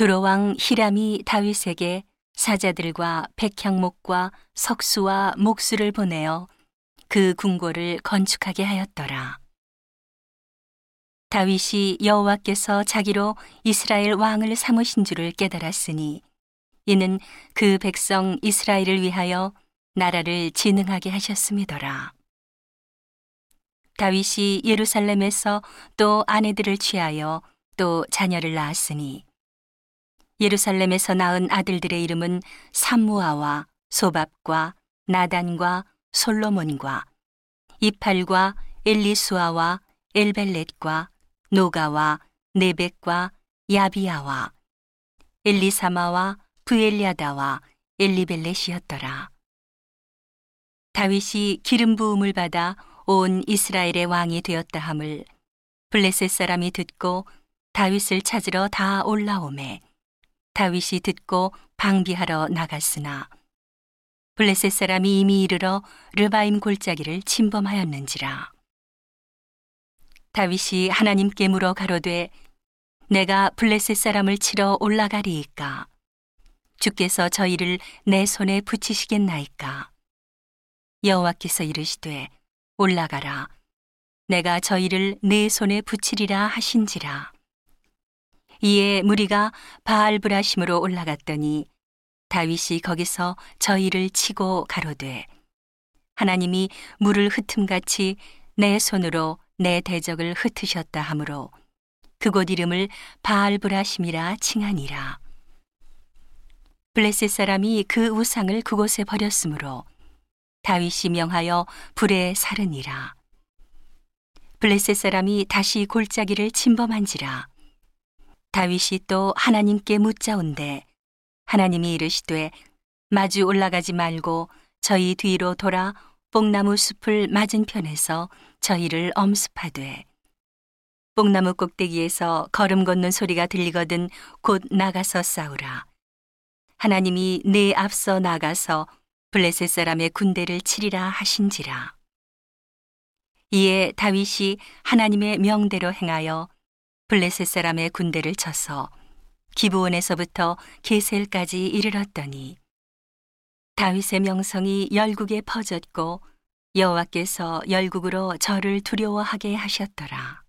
두로왕 히람이 다윗에게 사자들과 백향목과 석수와 목수를 보내어 그 궁궐을 건축하게 하였더라. 다윗이 여호와께서 자기로 이스라엘 왕을 삼으신 줄을 깨달았으니 이는 그 백성 이스라엘을 위하여 나라를 진흥하게 하셨음이더라. 다윗이 예루살렘에서 또 아내들을 취하여 또 자녀를 낳았으니 예루살렘에서 낳은 아들들의 이름은 삼무아와 소밥과 나단과 솔로몬과 이팔과 엘리수아와 엘벨렛과 노가와 네벡과 야비아와 엘리사마와 부엘리아다와 엘리벨렛이었더라. 다윗이 기름 부음을 받아 온 이스라엘의 왕이 되었다 함을 블레셋 사람이 듣고 다윗을 찾으러 다 올라오매 다윗이 듣고 방비하러 나갔으나 블레셋 사람이 이미 이르러 르바임 골짜기를 침범하였는지라. 다윗이 하나님께 물어 가로되 내가 블레셋 사람을 치러 올라가리이까? 주께서 저희를 내 손에 붙이시겠나이까? 여호와께서 이르시되 올라가라. 내가 저희를 내 손에 붙이리라 하신지라 이에 무리가 바알브라심으로 올라갔더니 다윗이 거기서 저희를 치고 가로되 하나님이 물을 흩음같이 내 손으로 내 대적을 흩으셨다 하므로 그곳 이름을 바알브라심이라 칭하니라. 블레셋 사람이 그 우상을 그곳에 버렸으므로 다윗이 명하여 불에 사르니라. 블레셋 사람이 다시 골짜기를 침범한지라 다윗이 또 하나님께 묻자온데 하나님이 이르시되 마주 올라가지 말고 저희 뒤로 돌아 뽕나무 숲을 맞은편에서 저희를 엄습하되. 뽕나무 꼭대기에서 걸음 걷는 소리가 들리거든 곧 나가서 싸우라. 하나님이 내 앞서 나가서 블레셋 사람의 군대를 치리라 하신지라. 이에 다윗이 하나님의 명대로 행하여 블레셋 사람의 군대를 쳐서 기브온에서부터 게셀까지 이르렀더니 다윗의 명성이 열국에 퍼졌고 여호와께서 열국으로 저를 두려워하게 하셨더라.